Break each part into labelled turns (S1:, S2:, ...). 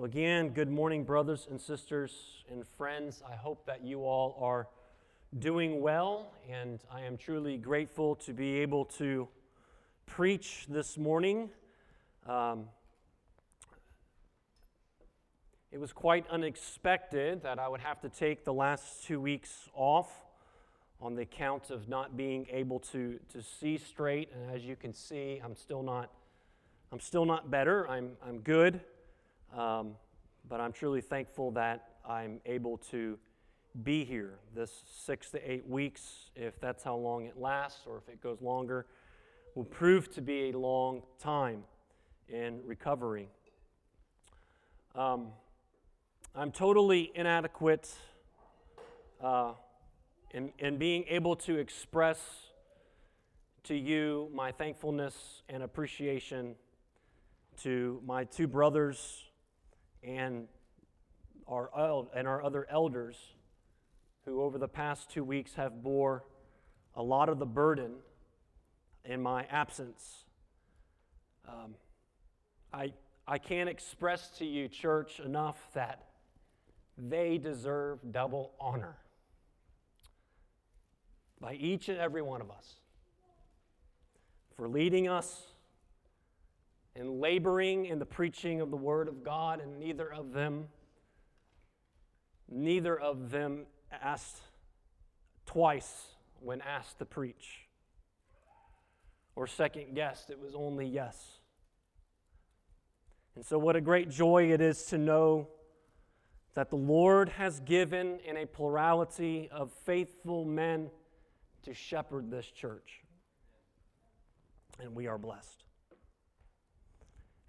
S1: Well, again, good morning, brothers and sisters and friends. I hope that you all are doing well, and I am truly grateful to be able to preach this morning. Um, it was quite unexpected that I would have to take the last two weeks off on the account of not being able to, to see straight. And as you can see, I'm still not, I'm still not better. I'm, I'm good. Um, but I'm truly thankful that I'm able to be here this six to eight weeks, if that's how long it lasts, or if it goes longer, will prove to be a long time in recovery. Um, I'm totally inadequate uh, in, in being able to express to you my thankfulness and appreciation to my two brothers and our, and our other elders who over the past two weeks have bore a lot of the burden in my absence. Um, I, I can't express to you, church, enough that they deserve double honor by each and every one of us for leading us and laboring in the preaching of the Word of God, and neither of them, neither of them asked twice when asked to preach, or second guessed. It was only yes. And so, what a great joy it is to know that the Lord has given in a plurality of faithful men to shepherd this church. And we are blessed.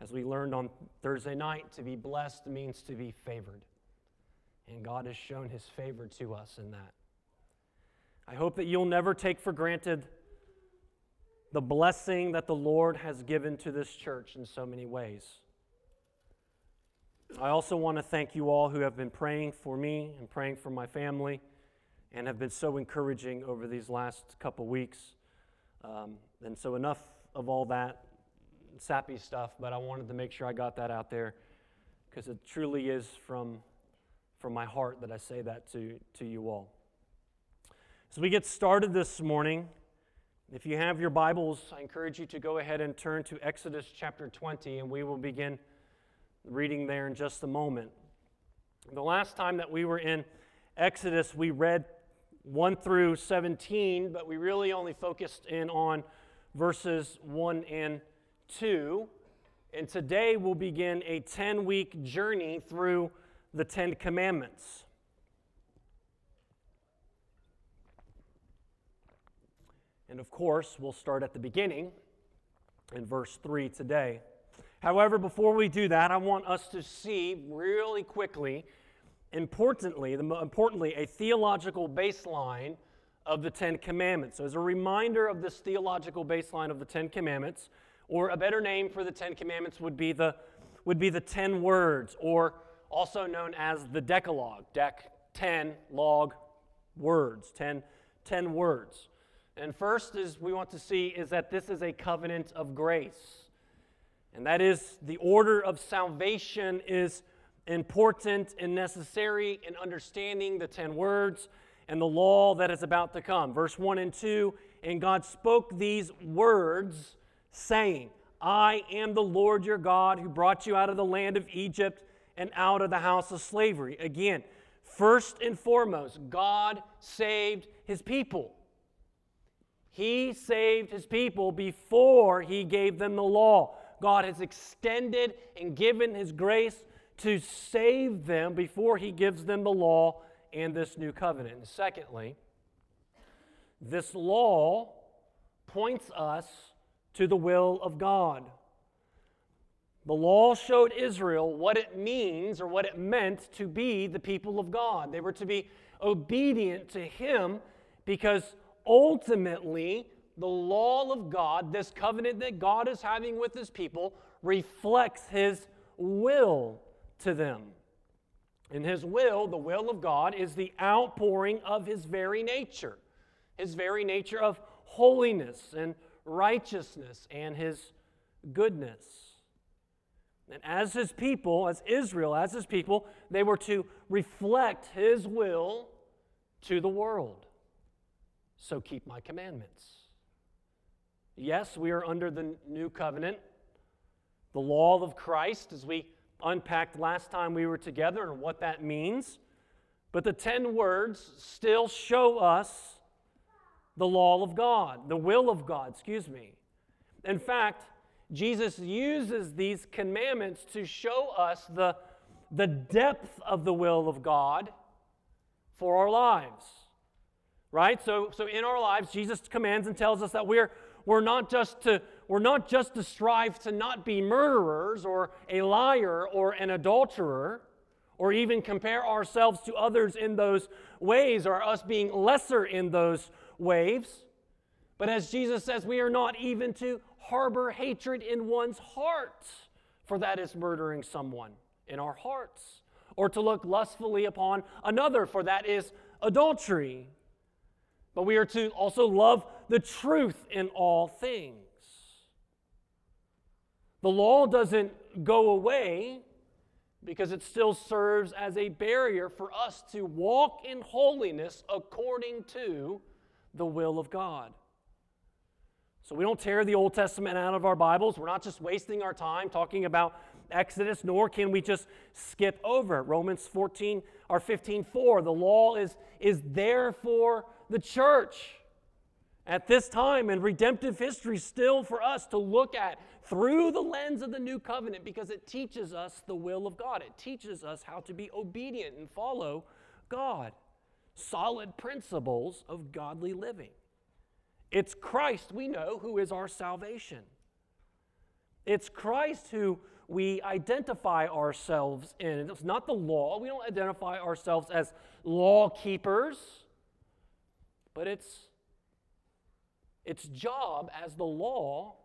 S1: As we learned on Thursday night, to be blessed means to be favored. And God has shown his favor to us in that. I hope that you'll never take for granted the blessing that the Lord has given to this church in so many ways. I also want to thank you all who have been praying for me and praying for my family and have been so encouraging over these last couple weeks. Um, and so, enough of all that sappy stuff, but I wanted to make sure I got that out there because it truly is from, from my heart that I say that to, to you all. As we get started this morning, if you have your Bibles, I encourage you to go ahead and turn to Exodus chapter 20, and we will begin reading there in just a moment. The last time that we were in Exodus, we read 1 through 17, but we really only focused in on verses 1 and 2. And today we'll begin a 10 week journey through the Ten Commandments. And of course, we'll start at the beginning in verse 3 today. However, before we do that, I want us to see really quickly importantly, the, importantly, a theological baseline of the Ten Commandments. So, as a reminder of this theological baseline of the Ten Commandments, or a better name for the Ten Commandments would be the, would be the Ten Words, or also known as the Decalogue. Dec, ten, log, words. Ten, ten words. And first is we want to see is that this is a covenant of grace. And that is the order of salvation is important and necessary in understanding the 10 words and the law that is about to come. Verse 1 and 2 And God spoke these words, saying, I am the Lord your God who brought you out of the land of Egypt and out of the house of slavery. Again, first and foremost, God saved his people. He saved his people before he gave them the law. God has extended and given his grace to save them before he gives them the law and this new covenant. And secondly, this law points us to the will of God. The law showed Israel what it means or what it meant to be the people of God. They were to be obedient to Him because ultimately the law of God, this covenant that God is having with His people, reflects His will to them. In His will, the will of God, is the outpouring of His very nature, His very nature of holiness and righteousness and His goodness. And as his people, as Israel, as his people, they were to reflect his will to the world. So keep my commandments. Yes, we are under the new covenant, the law of Christ, as we unpacked last time we were together and what that means. But the 10 words still show us the law of God, the will of God, excuse me. In fact, Jesus uses these commandments to show us the, the depth of the will of God for our lives. Right? So, so in our lives, Jesus commands and tells us that we're, we're, not just to, we're not just to strive to not be murderers or a liar or an adulterer or even compare ourselves to others in those ways or us being lesser in those ways. But as Jesus says, we are not even to harbor hatred in one's heart, for that is murdering someone in our hearts, or to look lustfully upon another, for that is adultery. But we are to also love the truth in all things. The law doesn't go away because it still serves as a barrier for us to walk in holiness according to the will of God. So we don't tear the Old Testament out of our Bibles. We're not just wasting our time talking about Exodus, nor can we just skip over. Romans 14 or 15 4. The law is, is there for the church at this time in redemptive history, still for us to look at through the lens of the new covenant because it teaches us the will of God. It teaches us how to be obedient and follow God. Solid principles of godly living. It's Christ, we know, who is our salvation. It's Christ who we identify ourselves in. It's not the law. We don't identify ourselves as law keepers, but it's its job as the law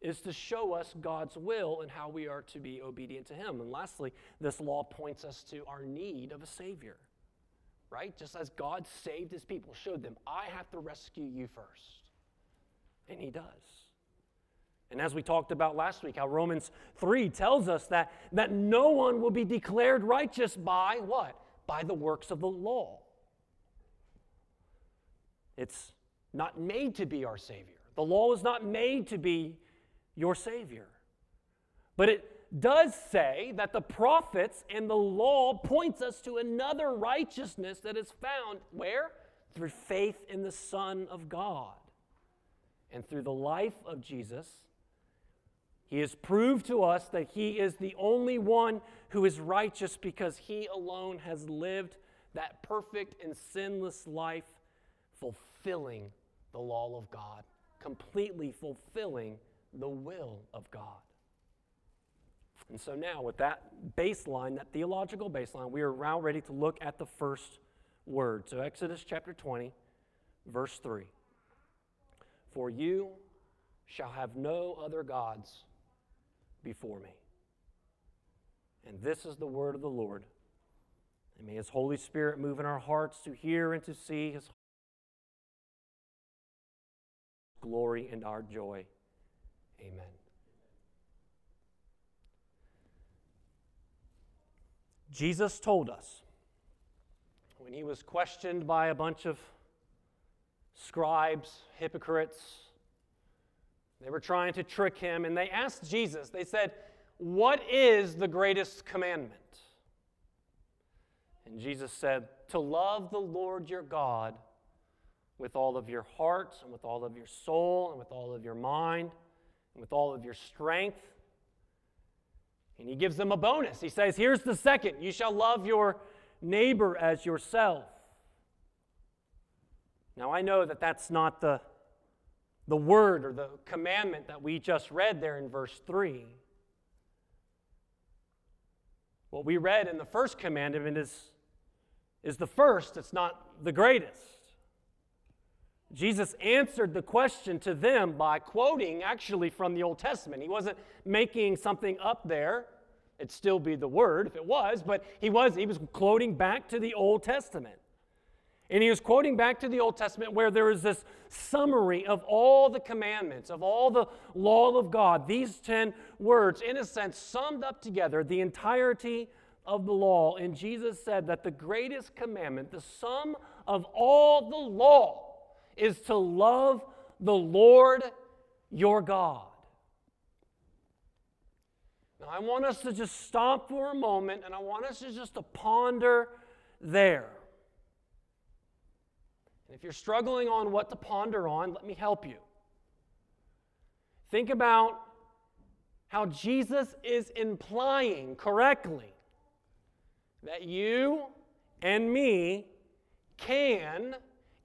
S1: is to show us God's will and how we are to be obedient to Him. And lastly, this law points us to our need of a Savior right? Just as God saved his people, showed them, I have to rescue you first. And he does. And as we talked about last week, how Romans 3 tells us that, that no one will be declared righteous by what? By the works of the law. It's not made to be our Savior. The law is not made to be your Savior. But it does say that the prophets and the law points us to another righteousness that is found where? Through faith in the Son of God. And through the life of Jesus, he has proved to us that he is the only one who is righteous because he alone has lived that perfect and sinless life, fulfilling the law of God, completely fulfilling the will of God. And so now, with that baseline, that theological baseline, we are now ready to look at the first word. So, Exodus chapter 20, verse 3. For you shall have no other gods before me. And this is the word of the Lord. And may His Holy Spirit move in our hearts to hear and to see His glory and our joy. Amen. Jesus told us when he was questioned by a bunch of scribes, hypocrites, they were trying to trick him, and they asked Jesus, they said, What is the greatest commandment? And Jesus said, To love the Lord your God with all of your heart, and with all of your soul, and with all of your mind, and with all of your strength and he gives them a bonus. He says, Here's the second you shall love your neighbor as yourself. Now, I know that that's not the, the word or the commandment that we just read there in verse 3. What we read in the first commandment is, is the first, it's not the greatest. Jesus answered the question to them by quoting actually from the Old Testament. He wasn't making something up there. It'd still be the word if it was, but he was he was quoting back to the Old Testament. And he was quoting back to the Old Testament where there is this summary of all the commandments, of all the law of God. These 10 words, in a sense, summed up together the entirety of the law. And Jesus said that the greatest commandment, the sum of all the law, is to love the Lord your God. Now, I want us to just stop for a moment and I want us to just to ponder there. And if you're struggling on what to ponder on, let me help you. Think about how Jesus is implying correctly that you and me can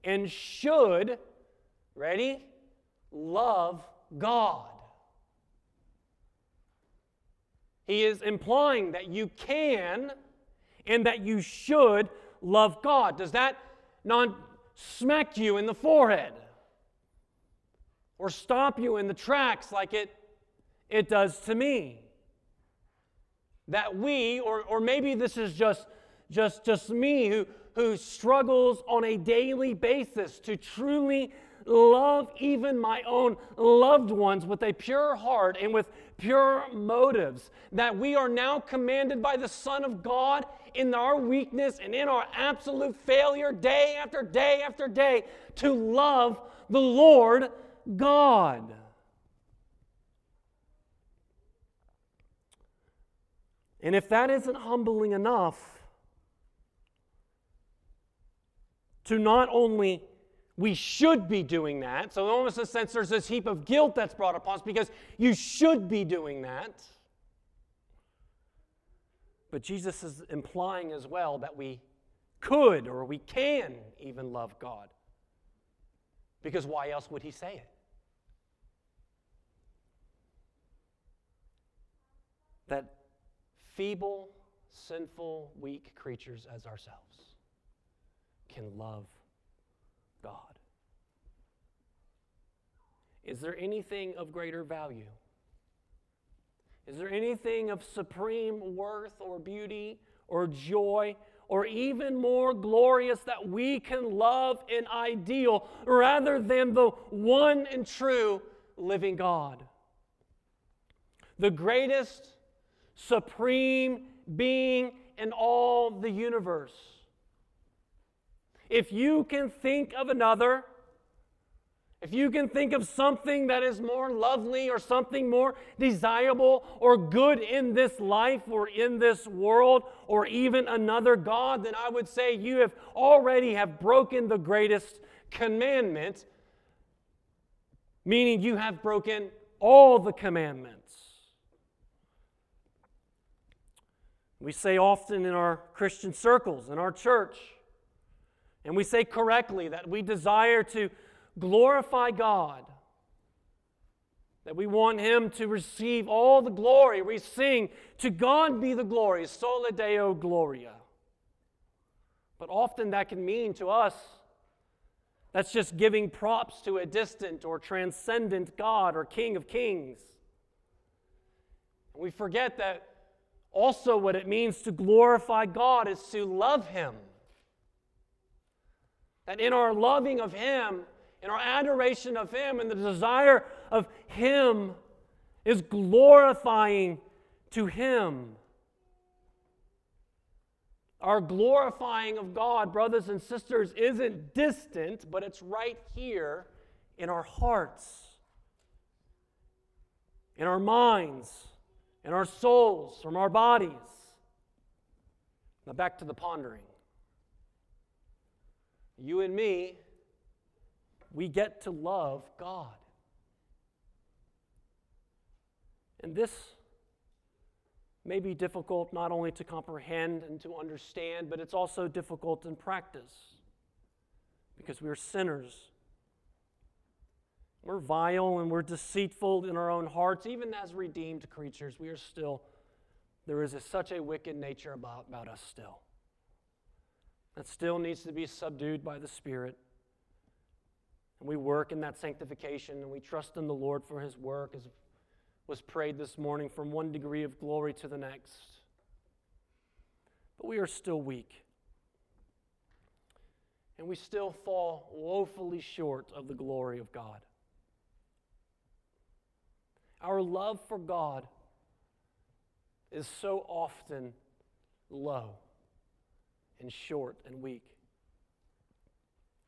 S1: and should, ready, love God. He is implying that you can and that you should love God. Does that not smack you in the forehead or stop you in the tracks like it, it does to me? That we, or, or maybe this is just, just, just me who, who struggles on a daily basis to truly love even my own loved ones with a pure heart and with pure motives. That we are now commanded by the Son of God in our weakness and in our absolute failure, day after day after day, to love the Lord God. And if that isn't humbling enough, to not only we should be doing that. So, almost in a sense, there's this heap of guilt that's brought upon us because you should be doing that. But Jesus is implying as well that we could or we can even love God. Because why else would he say it? That feeble, sinful, weak creatures as ourselves can love God. Is there anything of greater value? Is there anything of supreme worth or beauty or joy or even more glorious that we can love and ideal rather than the one and true living God? The greatest, supreme being in all the universe. If you can think of another, if you can think of something that is more lovely or something more desirable or good in this life or in this world or even another God, then I would say you have already have broken the greatest commandment, meaning you have broken all the commandments. We say often in our Christian circles, in our church, and we say correctly that we desire to glorify God, that we want Him to receive all the glory. We sing, To God be the glory, Soli Deo Gloria. But often that can mean to us that's just giving props to a distant or transcendent God or King of Kings. We forget that also what it means to glorify God is to love Him. That in our loving of Him, in our adoration of Him, and the desire of Him is glorifying to Him. Our glorifying of God, brothers and sisters, isn't distant, but it's right here in our hearts, in our minds, in our souls, from our bodies. Now back to the pondering you and me, we get to love God. And this may be difficult not only to comprehend and to understand, but it's also difficult in practice because we are sinners. We're vile and we're deceitful in our own hearts. Even as redeemed creatures, we are still, there is a, such a wicked nature about, about us still that still needs to be subdued by the Spirit. And we work in that sanctification and we trust in the Lord for His work, as was prayed this morning, from one degree of glory to the next. But we are still weak. and we still fall woefully short of the glory of God. Our love for God is so often low and short and weak.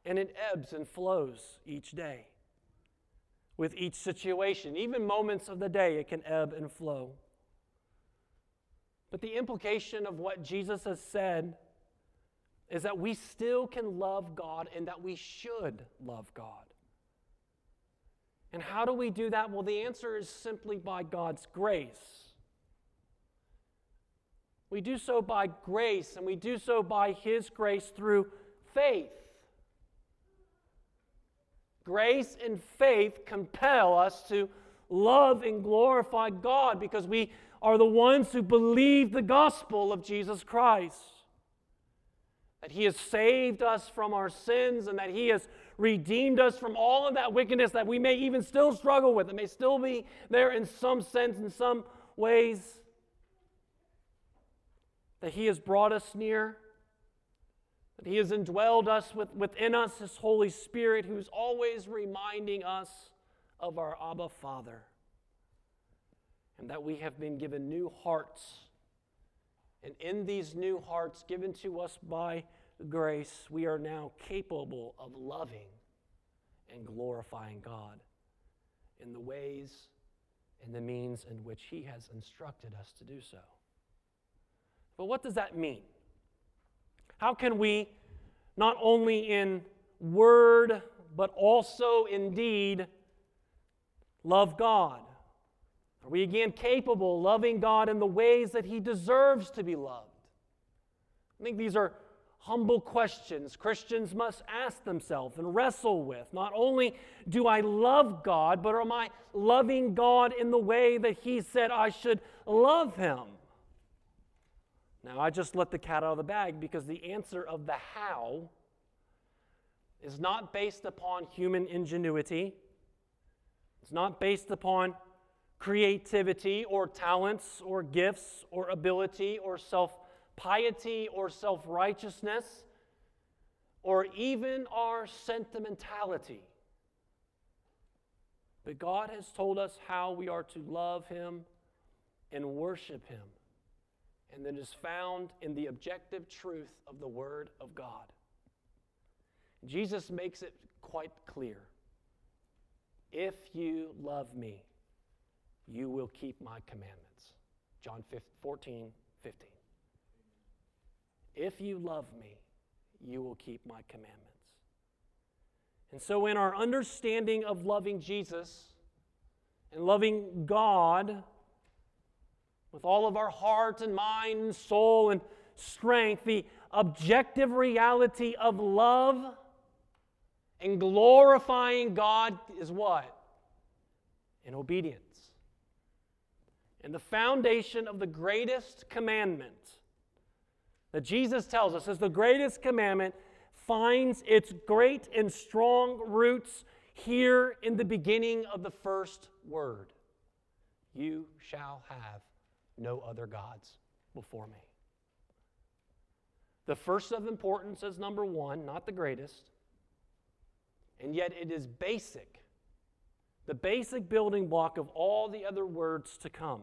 S1: And it ebbs and flows each day with each situation. Even moments of the day, it can ebb and flow. But the implication of what Jesus has said is that we still can love God and that we should love God. And how do we do that? Well, the answer is simply by God's grace. We do so by grace, and we do so by His grace through faith. Grace and faith compel us to love and glorify God because we are the ones who believe the gospel of Jesus Christ. That He has saved us from our sins and that He has redeemed us from all of that wickedness that we may even still struggle with. It may still be there in some sense, in some ways that He has brought us near, that He has indwelled us with, within us, His Holy Spirit, who's always reminding us of our Abba Father, and that we have been given new hearts. And in these new hearts given to us by grace, we are now capable of loving and glorifying God in the ways and the means in which He has instructed us to do so. But what does that mean? How can we, not only in word, but also in deed, love God? Are we again capable loving God in the ways that He deserves to be loved? I think these are humble questions Christians must ask themselves and wrestle with. Not only do I love God, but am I loving God in the way that He said I should love Him? Now, I just let the cat out of the bag because the answer of the how is not based upon human ingenuity, it's not based upon creativity or talents or gifts or ability or self piety or self righteousness or even our sentimentality. But God has told us how we are to love Him and worship Him and that is found in the objective truth of the Word of God. Jesus makes it quite clear if you love me, you will keep my commandments. John 14, 15. If you love me, you will keep my commandments. And so, in our understanding of loving Jesus and loving God, with all of our heart and mind and soul and strength, the objective reality of love and glorifying God is what? In obedience. And the foundation of the greatest commandment that Jesus tells us is the greatest commandment finds its great and strong roots here in the beginning of the first word. You shall have no other gods before me. The first of importance is number one, not the greatest, and yet it is basic, the basic building block of all the other words to come.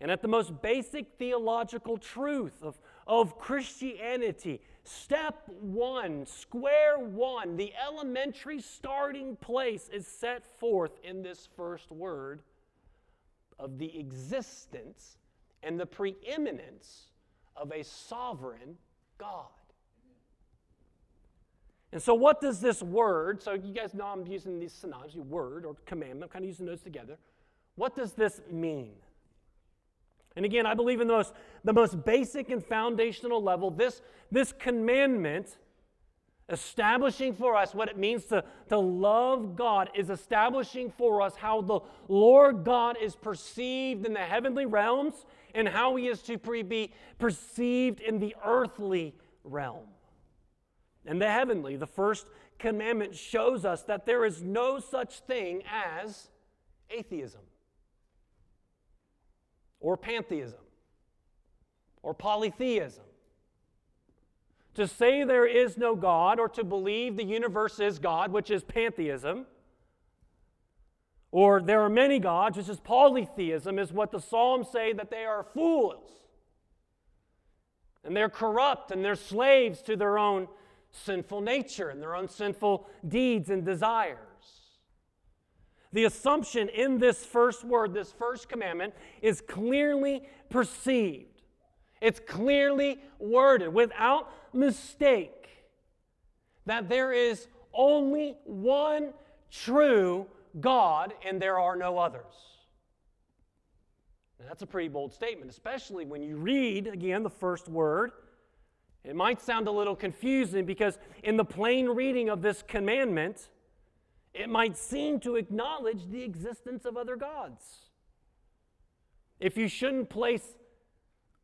S1: And at the most basic theological truth of, of Christianity, step one, square one, the elementary starting place is set forth in this first word of the existence and the preeminence of a sovereign God. And so, what does this word, so you guys know I'm using these synonyms, word or commandment, I'm kind of using those together. What does this mean? And again, I believe in the most, the most basic and foundational level, this, this commandment establishing for us what it means to, to love God is establishing for us how the Lord God is perceived in the heavenly realms and how he is to pre- be perceived in the earthly realm. And the heavenly, the first commandment shows us that there is no such thing as atheism or pantheism or polytheism To say there is no God or to believe the universe is God, which is pantheism, or there are many gods, which is polytheism, is what the Psalms say that they are fools. And they're corrupt and they're slaves to their own sinful nature and their own sinful deeds and desires. The assumption in this first word, this first commandment, is clearly perceived. It's clearly worded without mistake that there is only one true God and there are no others. Now, that's a pretty bold statement, especially when you read again the first word. It might sound a little confusing because, in the plain reading of this commandment, it might seem to acknowledge the existence of other gods. If you shouldn't place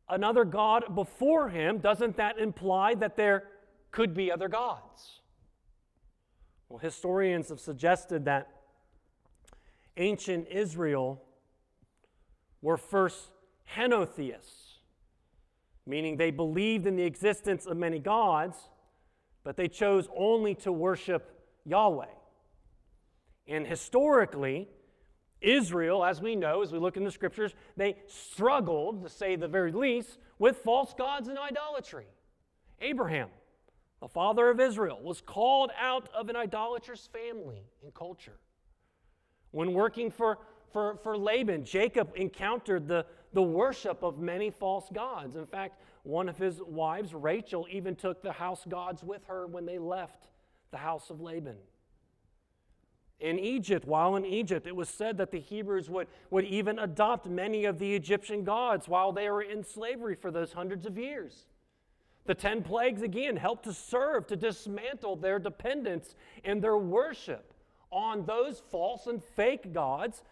S1: another God before him, doesn't that imply that there could be other gods? Well, historians have suggested that ancient Israel were first henotheists, meaning they believed in the existence of many gods, but they chose only to worship Yahweh. And historically, Israel, as we know, as we look in the scriptures, they struggled, to say the very least, with false gods and idolatry. Abraham, the father of Israel, was called out of an idolatrous family and culture. When working for, for, for Laban, Jacob encountered the, the worship of many false gods. In fact, one of his wives, Rachel, even took the house gods with her when they left the house of Laban. In Egypt, while in Egypt, it was said that the Hebrews would, would even adopt many of the Egyptian gods while they were in slavery for those hundreds of years. The 10 plagues, again, helped to serve to dismantle their dependence and their worship on those false and fake gods,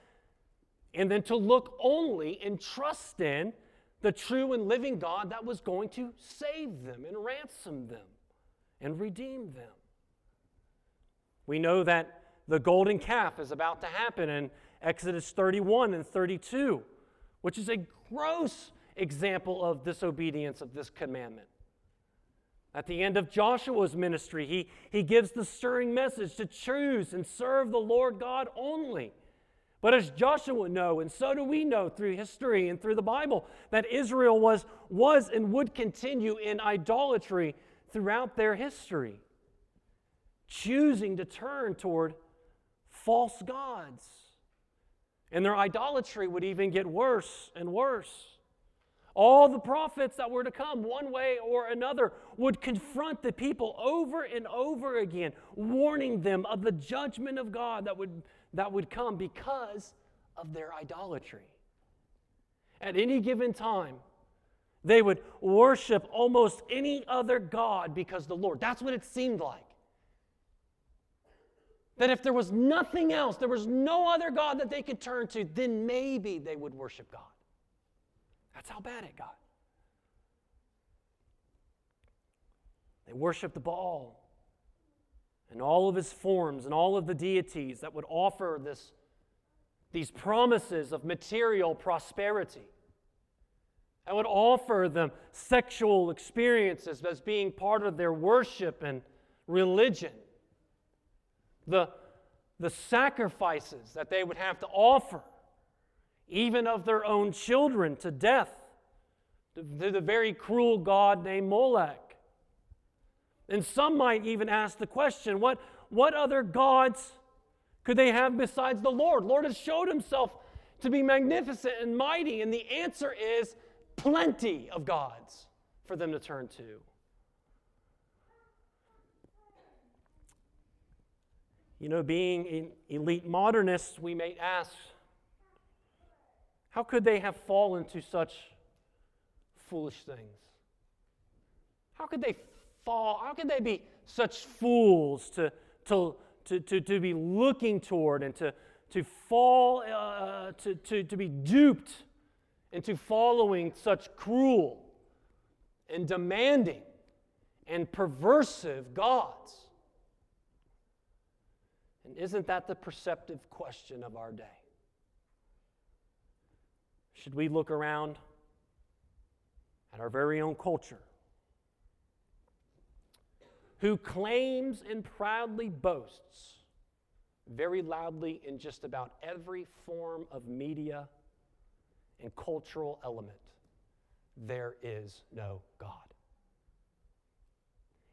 S1: and then to look only and trust in the true and living God that was going to save them and ransom them and redeem them. We know that the golden calf is about to happen in Exodus 31 and 32, which is a gross example of disobedience of this commandment. At the end of Joshua's ministry, he, he gives the stirring message to choose and serve the Lord God only. But as Joshua know, and so do we know through history and through the Bible, that Israel was, was and would continue in idolatry throughout their history, choosing to turn toward false gods. And their idolatry would even get worse and worse. All the prophets that were to come, one way or another, would confront the people over and over again, warning them of the judgment of God that would, that would come because of their idolatry. At any given time, they would worship almost any other God because the Lord. That's what it seemed like. That if there was nothing else, there was no other God that they could turn to, then maybe they would worship God. That's how bad it got. They worshiped the Baal and all of his forms and all of the deities that would offer this, these promises of material prosperity. That would offer them sexual experiences as being part of their worship and religion. The, the sacrifices that they would have to offer even of their own children, to death, to the very cruel god named Molech. And some might even ask the question what, what other gods could they have besides the Lord? Lord has showed himself to be magnificent and mighty, and the answer is plenty of gods for them to turn to. You know, being elite modernists, we may ask how could they have fallen to such foolish things? How could they fall? How could they be such fools to, to, to, to, to be looking toward and to, to fall, uh, to, to, to be duped into following such cruel and demanding and perversive gods? Isn't that the perceptive question of our day? Should we look around at our very own culture who claims and proudly boasts very loudly in just about every form of media and cultural element there is no God.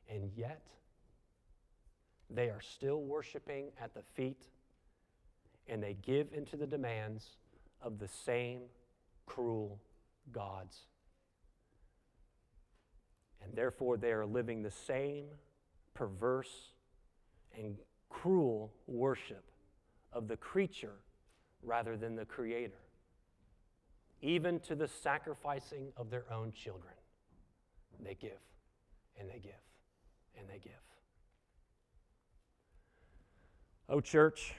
S1: And yet, they are still worshiping at the feet and they give into the demands of the same cruel gods. And therefore, they are living the same perverse and cruel worship of the creature rather than the creator, even to the sacrificing of their own children. They give and they give and they give. Oh, church,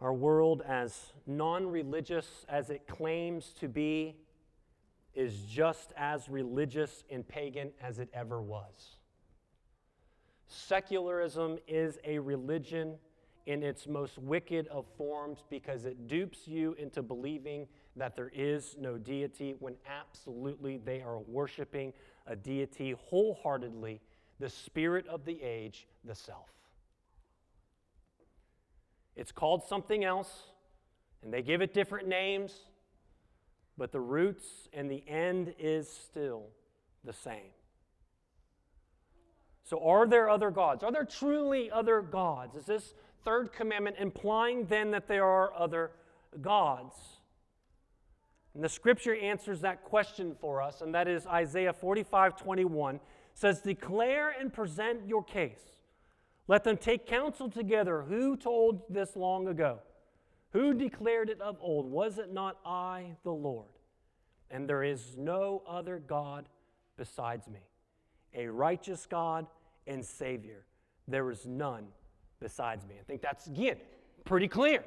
S1: our world, as non religious as it claims to be, is just as religious and pagan as it ever was. Secularism is a religion in its most wicked of forms because it dupes you into believing that there is no deity when absolutely they are worshiping a deity wholeheartedly, the spirit of the age, the self. It's called something else, and they give it different names, but the roots and the end is still the same. So, are there other gods? Are there truly other gods? Is this third commandment implying then that there are other gods? And the scripture answers that question for us, and that is Isaiah 45 21 says, Declare and present your case. Let them take counsel together. Who told this long ago? Who declared it of old? Was it not I, the Lord? And there is no other God besides me, a righteous God and Savior. There is none besides me. I think that's, again, pretty clear.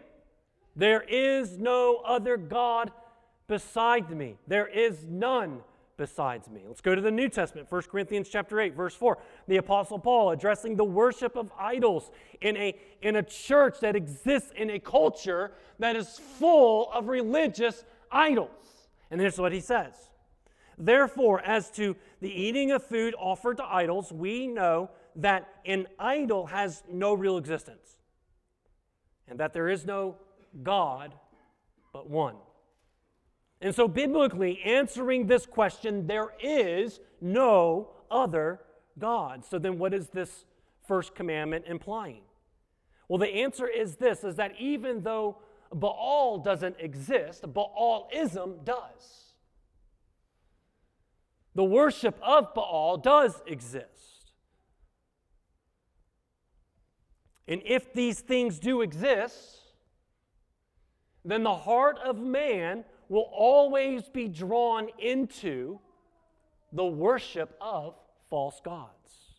S1: There is no other God beside me. There is none besides me. Let's go to the New Testament, 1 Corinthians chapter 8, verse 4. The Apostle Paul addressing the worship of idols in a, in a church that exists in a culture that is full of religious idols. And here's what he says. Therefore, as to the eating of food offered to idols, we know that an idol has no real existence, and that there is no God but one. And so, biblically, answering this question, there is no other God. So, then what is this first commandment implying? Well, the answer is this is that even though Baal doesn't exist, Baalism does. The worship of Baal does exist. And if these things do exist, then the heart of man will always be drawn into the worship of false gods.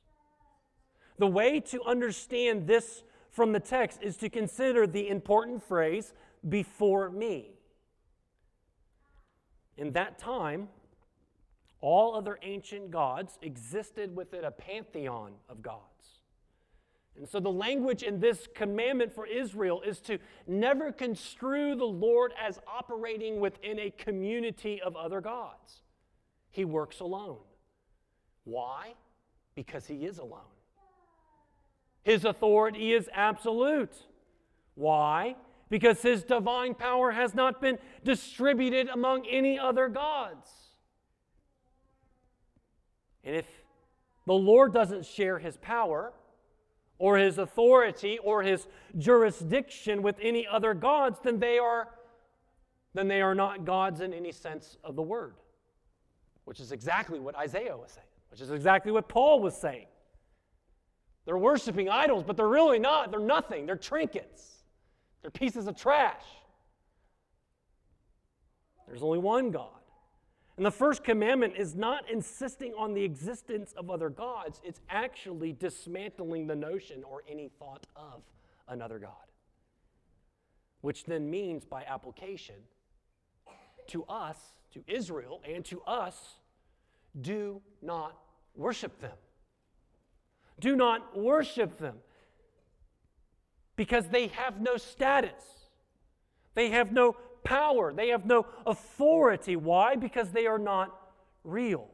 S1: The way to understand this from the text is to consider the important phrase, before me. In that time, all other ancient gods existed within a pantheon of gods. And so, the language in this commandment for Israel is to never construe the Lord as operating within a community of other gods. He works alone. Why? Because he is alone. His authority is absolute. Why? Because his divine power has not been distributed among any other gods. And if the Lord doesn't share his power, or his authority or his jurisdiction with any other gods, then they are then they are not gods in any sense of the word. Which is exactly what Isaiah was saying, which is exactly what Paul was saying. They're worshiping idols, but they're really not. They're nothing. They're trinkets. They're pieces of trash. There's only one God. And the first commandment is not insisting on the existence of other gods, it's actually dismantling the notion or any thought of another God. Which then means, by application, to us, to Israel, and to us, do not worship them. Do not worship them because they have no status. They have no power, they have no authority. Why? Because they are not real.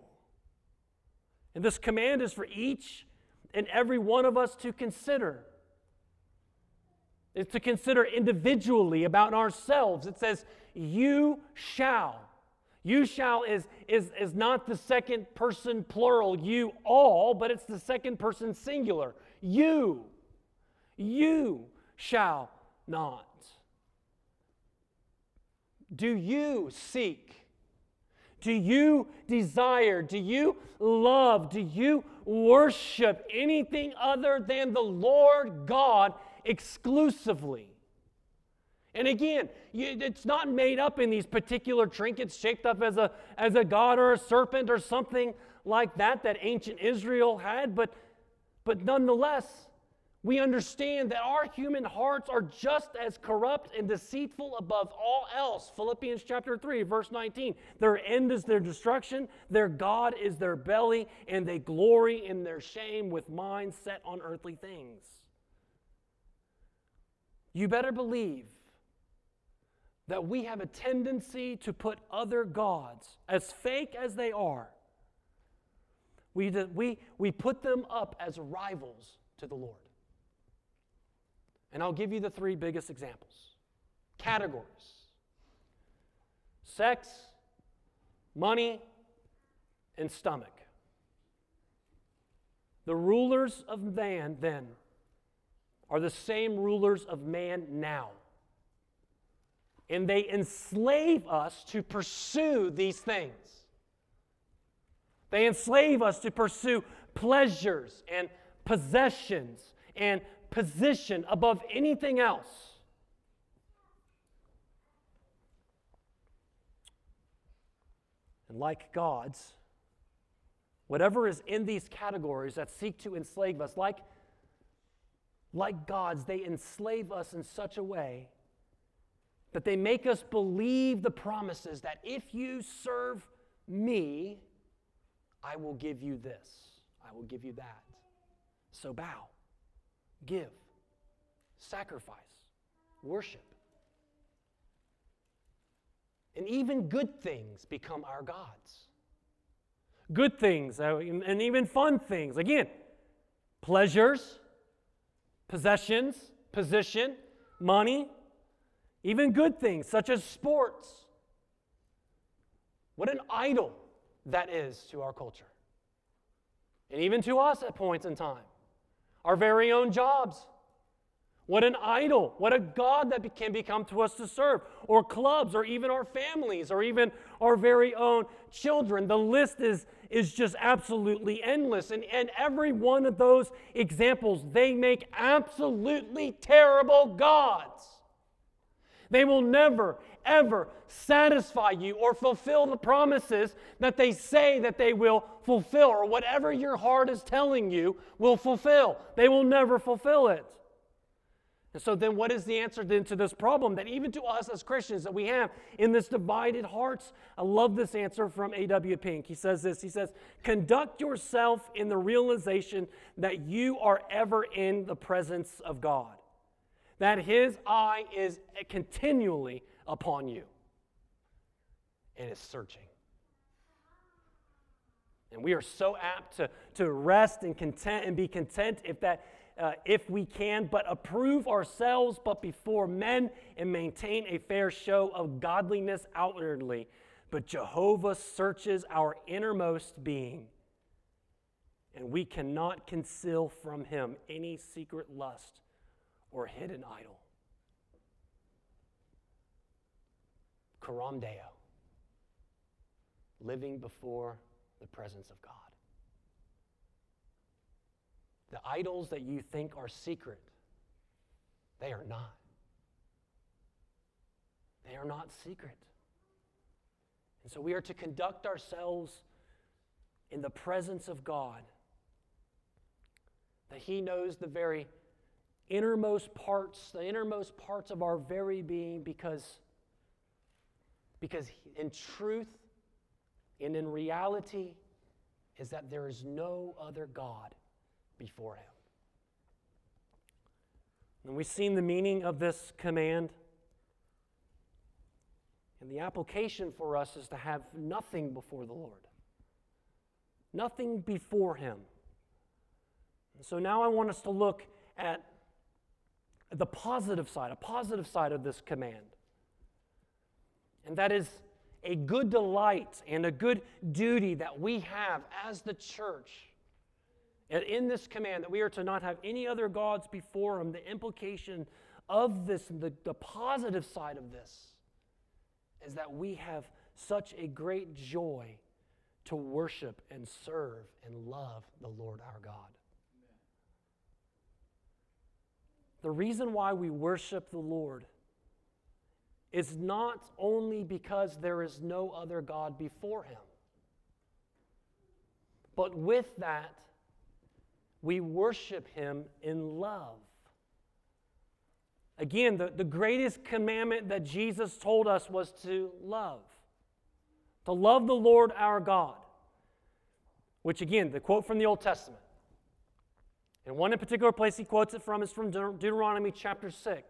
S1: And this command is for each and every one of us to consider. It's to consider individually about ourselves. It says, You shall. You shall is, is, is not the second person plural, you all, but it's the second person singular. You. You shall not. Do you seek? Do you desire? Do you love? Do you worship anything other than the Lord God exclusively? And again, it's not made up in these particular trinkets shaped up as a, as a god or a serpent or something like that that ancient Israel had, but, but nonetheless, we understand that our human hearts are just as corrupt and deceitful above all else. Philippians chapter 3, verse 19. Their end is their destruction, their God is their belly, and they glory in their shame with minds set on earthly things. You better believe that we have a tendency to put other gods, as fake as they are, we, we, we put them up as rivals to the Lord. And I'll give you the three biggest examples categories sex, money, and stomach. The rulers of man then are the same rulers of man now. And they enslave us to pursue these things. They enslave us to pursue pleasures and possessions and position above anything else. And like gods, whatever is in these categories that seek to enslave us, like, like gods, they enslave us in such a way that they make us believe the promises that if you serve me, I will give you this, I will give you that. So bow give, sacrifice, worship. And even good things become our gods. Good things uh, and even fun things. Again, pleasures, possessions, position, money, even good things such as sports. What an idol that is to our culture. And even to us at points in time our very own jobs. What an idol, what a God that can become to us to serve, or clubs, or even our families, or even our very own children. The list is, is just absolutely endless. And, and every one of those examples, they make absolutely terrible gods. They will never, ever satisfy you or fulfill the promises that they say that they will fulfill, or whatever your heart is telling you will fulfill. They will never fulfill it. And so then what is the answer then to this problem that even to us as Christians that we have in this divided hearts? I love this answer from A.W. Pink. He says this. He says, "Conduct yourself in the realization that you are ever in the presence of God. That his eye is continually upon you and is searching. And we are so apt to, to rest and content and be content if that uh, if we can, but approve ourselves but before men and maintain a fair show of godliness outwardly. But Jehovah searches our innermost being, and we cannot conceal from him any secret lust or hidden idol. Coram Deo, living before the presence of God. The idols that you think are secret, they are not. They are not secret. And so we are to conduct ourselves in the presence of God, that He knows the very innermost parts, the innermost parts of our very being, because because in truth and in reality is that there is no other God before him. And we've seen the meaning of this command. And the application for us is to have nothing before the Lord, nothing before him. So now I want us to look at the positive side, a positive side of this command. And that is a good delight and a good duty that we have as the church. And in this command, that we are to not have any other gods before Him, the implication of this, the, the positive side of this, is that we have such a great joy to worship and serve and love the Lord our God. The reason why we worship the Lord is not only because there is no other God before him, but with that, we worship him in love. Again, the, the greatest commandment that Jesus told us was to love. To love the Lord our God. Which, again, the quote from the Old Testament. And one in particular place he quotes it from is from Deuteronomy chapter 6.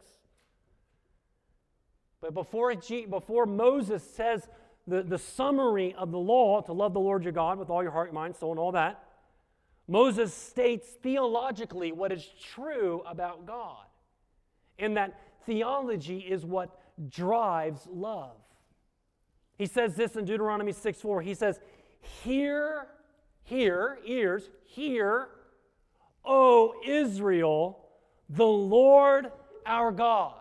S1: But before, before Moses says the, the summary of the law to love the Lord your God with all your heart, mind, soul, and all that, Moses states theologically what is true about God. And that theology is what drives love. He says this in Deuteronomy 6 4. He says, Hear, hear, ears, hear, O Israel, the Lord our God.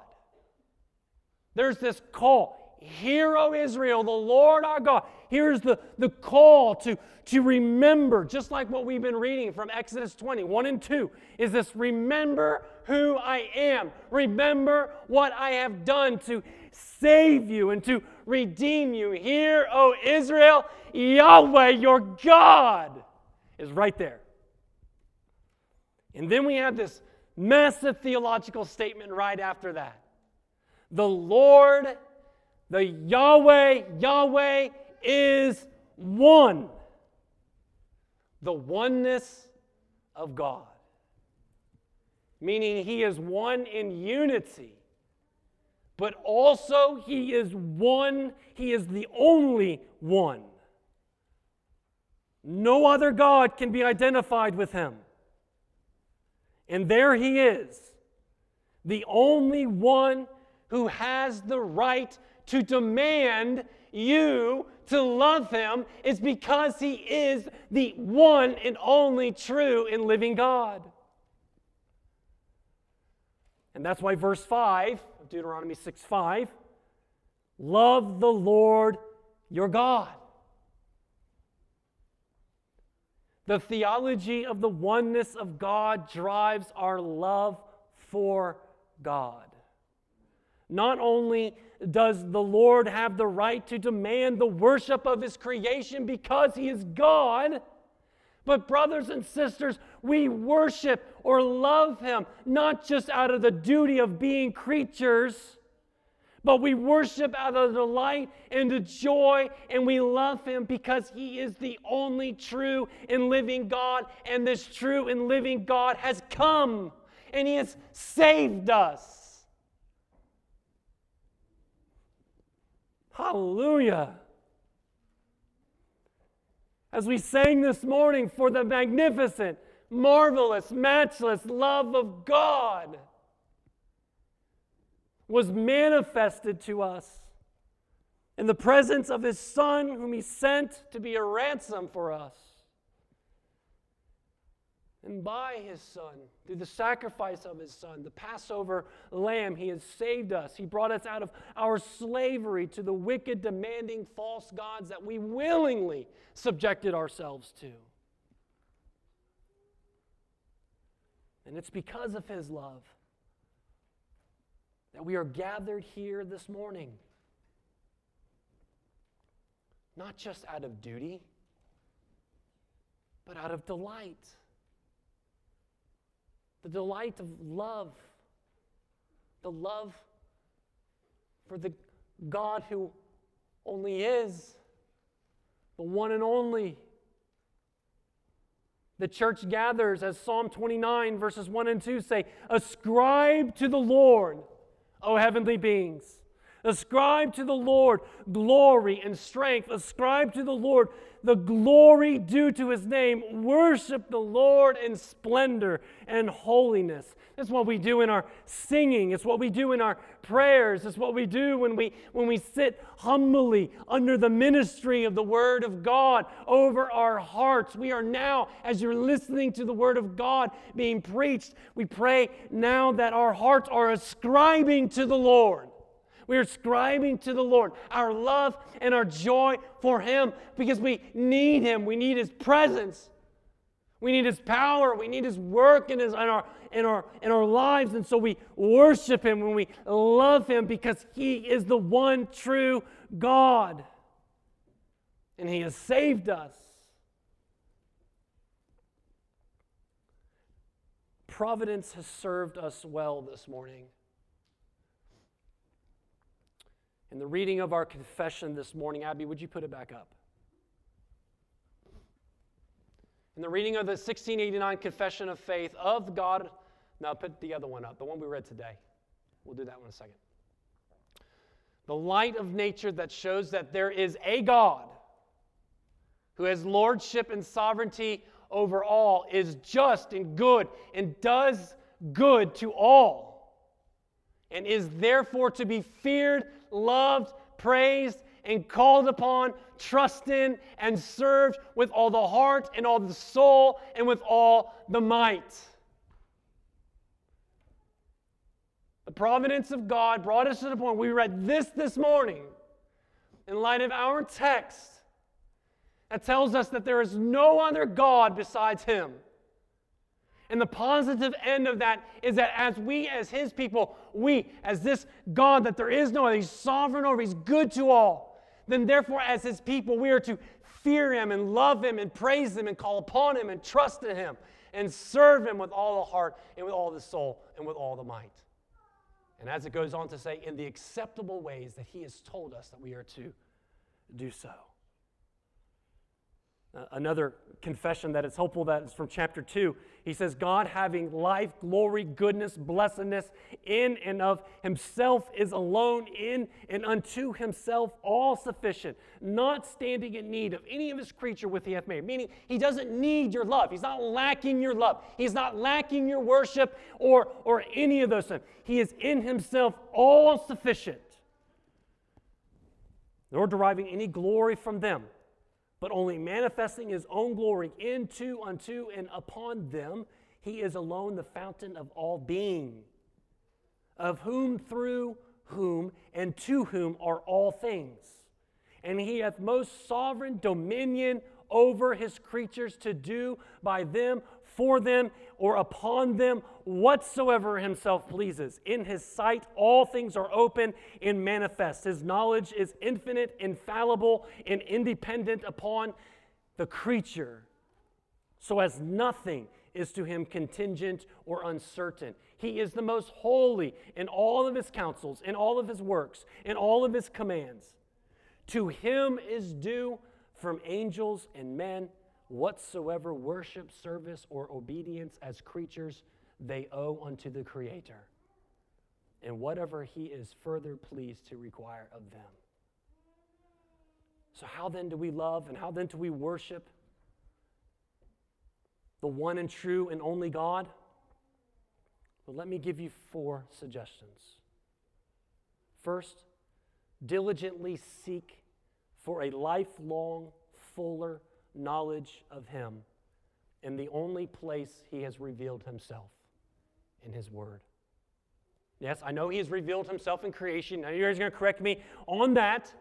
S1: There's this call. Hear, O Israel, the Lord our God. Here's the, the call to, to remember, just like what we've been reading from Exodus 20, 1 and 2, is this remember who I am. Remember what I have done to save you and to redeem you. Hear, O Israel, Yahweh your God is right there. And then we have this massive theological statement right after that. The Lord, the Yahweh, Yahweh is one. The oneness of God. Meaning he is one in unity, but also he is one, he is the only one. No other God can be identified with him. And there he is, the only one who has the right to demand you to love him is because he is the one and only true and living God. And that's why verse 5 of Deuteronomy 6 5 love the Lord your God. The theology of the oneness of God drives our love for God. Not only does the Lord have the right to demand the worship of his creation because he is God, but, brothers and sisters, we worship or love him not just out of the duty of being creatures but we worship out of the delight and the joy, and we love Him because He is the only true and living God, and this true and living God has come and He has saved us. Hallelujah. As we sang this morning for the magnificent, marvelous, matchless love of God was manifested to us in the presence of his Son, whom he sent to be a ransom for us. And by his Son, through the sacrifice of his Son, the Passover lamb, he has saved us. He brought us out of our slavery to the wicked, demanding false gods that we willingly subjected ourselves to. And it's because of his love that we are gathered here this morning. Not just out of duty, but out of delight. The delight of love. The love for the God who only is, the one and only. The church gathers, as Psalm 29, verses 1 and 2 say, ascribe to the Lord O heavenly beings. Ascribe to the Lord glory and strength. Ascribe to the Lord the glory due to his name. Worship the Lord in splendor and holiness. That's what we do in our singing. It's what we do in our prayers. It's what we do when we when we sit humbly under the ministry of the word of God over our hearts. We are now as you're listening to the word of God being preached, we pray now that our hearts are ascribing to the Lord. We are ascribing to the Lord our love and our joy for Him because we need Him. We need His presence. We need His power. We need His work in, his, in, our, in, our, in our lives. And so we worship Him when we love Him because He is the one true God. And He has saved us. Providence has served us well this morning. In the reading of our confession this morning, Abby, would you put it back up? In the reading of the 1689 Confession of Faith of God, now put the other one up, the one we read today. We'll do that one in a second. The light of nature that shows that there is a God who has lordship and sovereignty over all, is just and good, and does good to all, and is therefore to be feared loved, praised, and called upon, trusted and served with all the heart and all the soul and with all the might. The providence of God brought us to the point we read this this morning in light of our text that tells us that there is no other God besides Him. And the positive end of that is that as we, as His people, we, as this God that there is no other, He's sovereign over, He's good to all, then therefore, as His people, we are to fear Him and love Him and praise Him and call upon Him and trust in Him and serve Him with all the heart and with all the soul and with all the might. And as it goes on to say, in the acceptable ways that He has told us that we are to do so. Uh, another confession that is hopeful that is from chapter 2. He says, God having life, glory, goodness, blessedness in and of himself is alone in and unto himself all sufficient, not standing in need of any of his creature with he hath made. Meaning, he doesn't need your love. He's not lacking your love. He's not lacking your worship or, or any of those things. He is in himself all sufficient, nor deriving any glory from them but only manifesting his own glory into, unto, and upon them. He is alone the fountain of all being, of whom, through whom, and to whom are all things. And he hath most sovereign dominion over his creatures to do by them for them or upon them whatsoever himself pleases. In his sight, all things are open and manifest. His knowledge is infinite, infallible, and independent upon the creature, so as nothing is to him contingent or uncertain. He is the most holy in all of his counsels, in all of his works, in all of his commands. To him is due from angels and men whatsoever worship, service, or obedience as creatures they owe unto the Creator, and whatever He is further pleased to require of them. So, how then do we love and how then do we worship the one and true and only God? Well, let me give you four suggestions. First, diligently seek for a lifelong, fuller knowledge of Him in the only place He has revealed Himself in His Word. Yes, I know He has revealed Himself in creation. Now, you guys are going to correct me on that.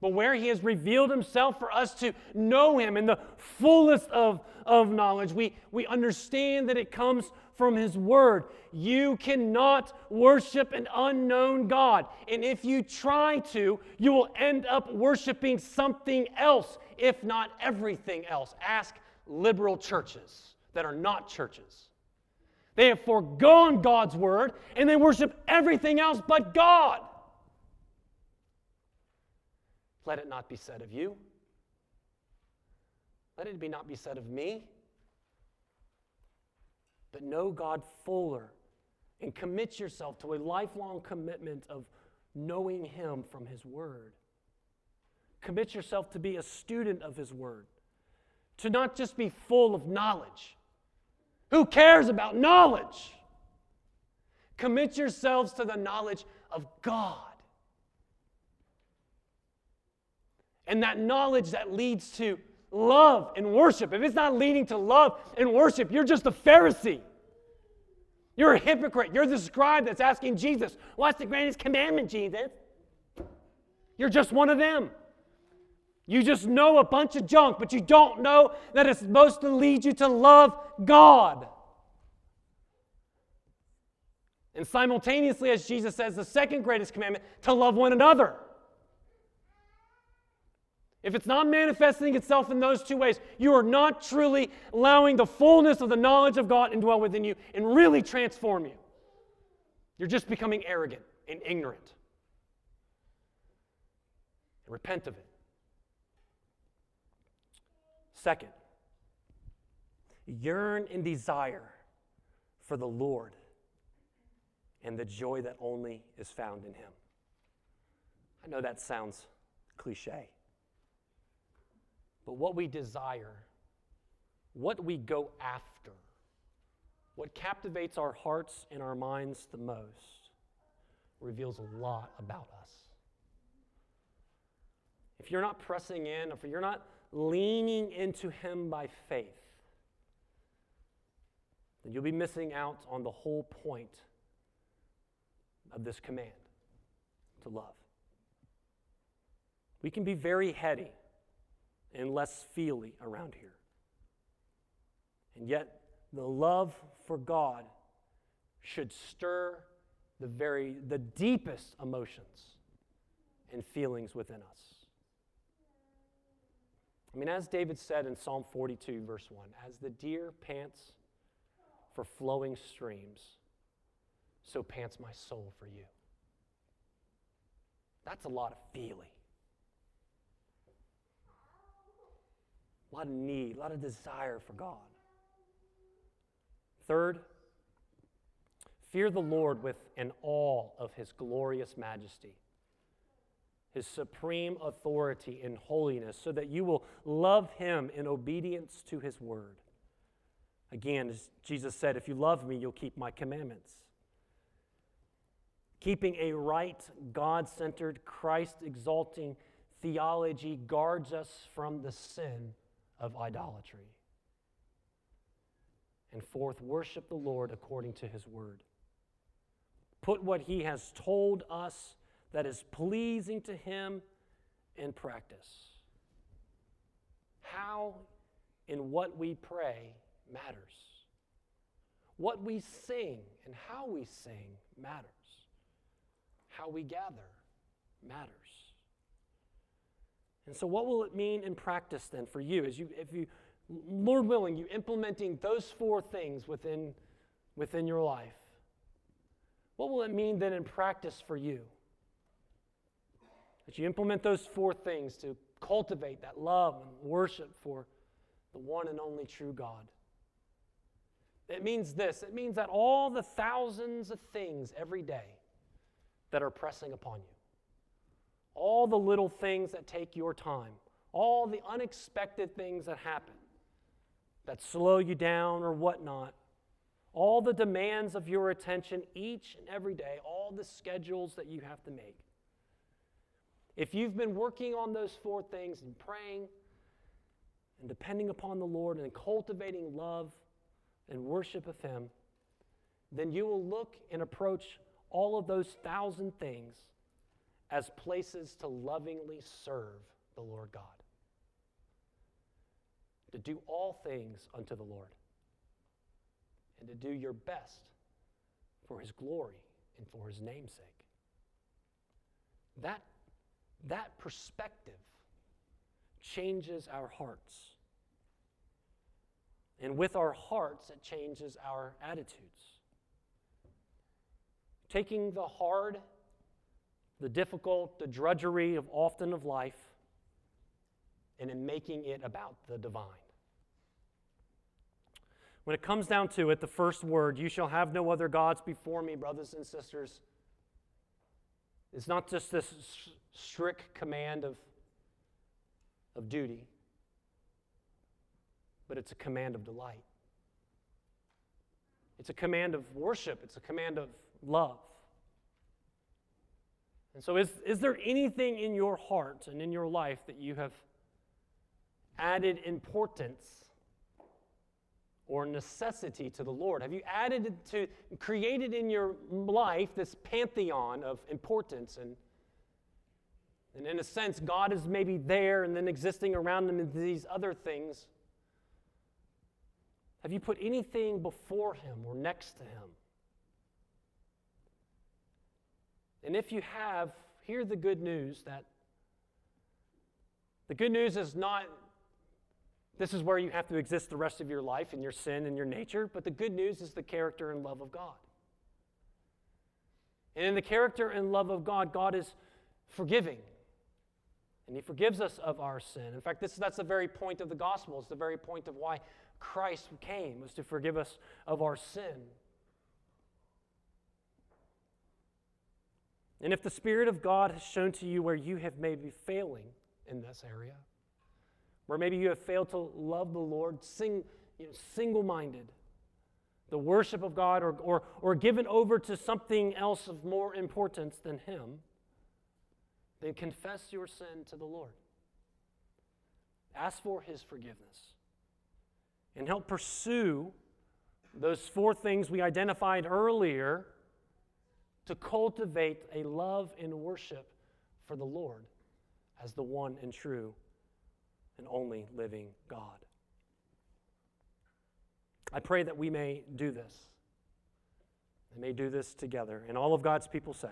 S1: But where He has revealed Himself for us to know Him in the fullest of, of knowledge, we, we understand that it comes from His Word. You cannot worship an unknown God. And if you try to, you will end up worshiping something else, if not everything else. Ask liberal churches that are not churches. They have foregone God's Word and they worship everything else but God. Let it not be said of you. Let it be not be said of me but know God fuller and commit yourself to a lifelong commitment of knowing Him from His Word. Commit yourself to be a student of His Word, to not just be full of knowledge. Who cares about knowledge? Commit yourselves to the knowledge of God. And that knowledge that leads to love and worship. If it's not leading to love and worship, you're just a Pharisee. You're a hypocrite. You're the scribe that's asking Jesus, What's the greatest commandment, Jesus? You're just one of them. You just know a bunch of junk, but you don't know that it's supposed to lead you to love God. And simultaneously, as Jesus says, the second greatest commandment, to love one another. If it's not manifesting itself in those two ways, you are not truly allowing the fullness of the knowledge of God indwell within you and really transform you. You're just becoming arrogant and ignorant. Repent of it. Second, yearn and desire for the Lord and the joy that only is found in Him. I know that sounds cliche. But what we desire, what we go after, what captivates our hearts and our minds the most, reveals a lot about us. If you're not pressing in, if you're not leaning into Him by faith, then you'll be missing out on the whole point of this command to love. We can be very heady and less feely around here. And yet, the love for God should stir the very the deepest emotions and feelings within us. I mean, as David said in Psalm 42, verse 1, as the deer pants for flowing streams, so pants my soul for you. That's a lot of feeling. Lot of need, a lot of desire for God. Third, fear the Lord with an awe of his glorious majesty, his supreme authority and holiness, so that you will love him in obedience to his word. Again, as Jesus said, if you love me, you'll keep my commandments. Keeping a right, God centered, Christ exalting theology guards us from the sin of idolatry. And fourth, worship the Lord according to his word. Put what he has told us that is pleasing to him in practice. How and what we pray matters. What we sing and how we sing matters. How we gather matters. And so, what will it mean in practice then for you? As you, if you, Lord willing, you implementing those four things within, within your life, what will it mean then in practice for you? That you implement those four things to cultivate that love and worship for the one and only true God. It means this it means that all the thousands of things every day that are pressing upon you, all the little things that take your time, all the unexpected things that happen that slow you down or whatnot, all the demands of your attention each and every day, all the schedules that you have to make. If you've been working on those four things and praying and depending upon the Lord and cultivating love and worship of Him, then you will look and approach all of those thousand things as places to lovingly serve the Lord God. To do all things unto the Lord, and to do your best for His glory and for His namesake. That, that perspective changes our hearts. And with our hearts, it changes our attitudes. Taking the hard the difficult, the drudgery of often of life, and in making it about the divine. When it comes down to it, the first word, you shall have no other gods before me, brothers and sisters, is not just this strict command of, of duty, but it's a command of delight. It's a command of worship, it's a command of love. And so, is, is there anything in your heart and in your life that you have added importance or necessity to the Lord? Have you added to, created in your life this pantheon of importance? And, and in a sense, God is maybe there and then existing around them in these other things. Have you put anything before Him or next to Him? And if you have, hear the good news that the good news is not this is where you have to exist the rest of your life in your sin and your nature, but the good news is the character and love of God. And in the character and love of God, God is forgiving. And He forgives us of our sin. In fact, this, that's the very point of the gospel. It's the very point of why Christ came, was to forgive us of our sin. And if the Spirit of God has shown to you where you have maybe failing in this area, where maybe you have failed to love the Lord sing, you know, single minded, the worship of God, or, or, or given over to something else of more importance than Him, then confess your sin to the Lord. Ask for His forgiveness. And help pursue those four things we identified earlier to cultivate a love and worship for the Lord as the one and true and only living God. I pray that we may do this and may do this together. And all of God's people say,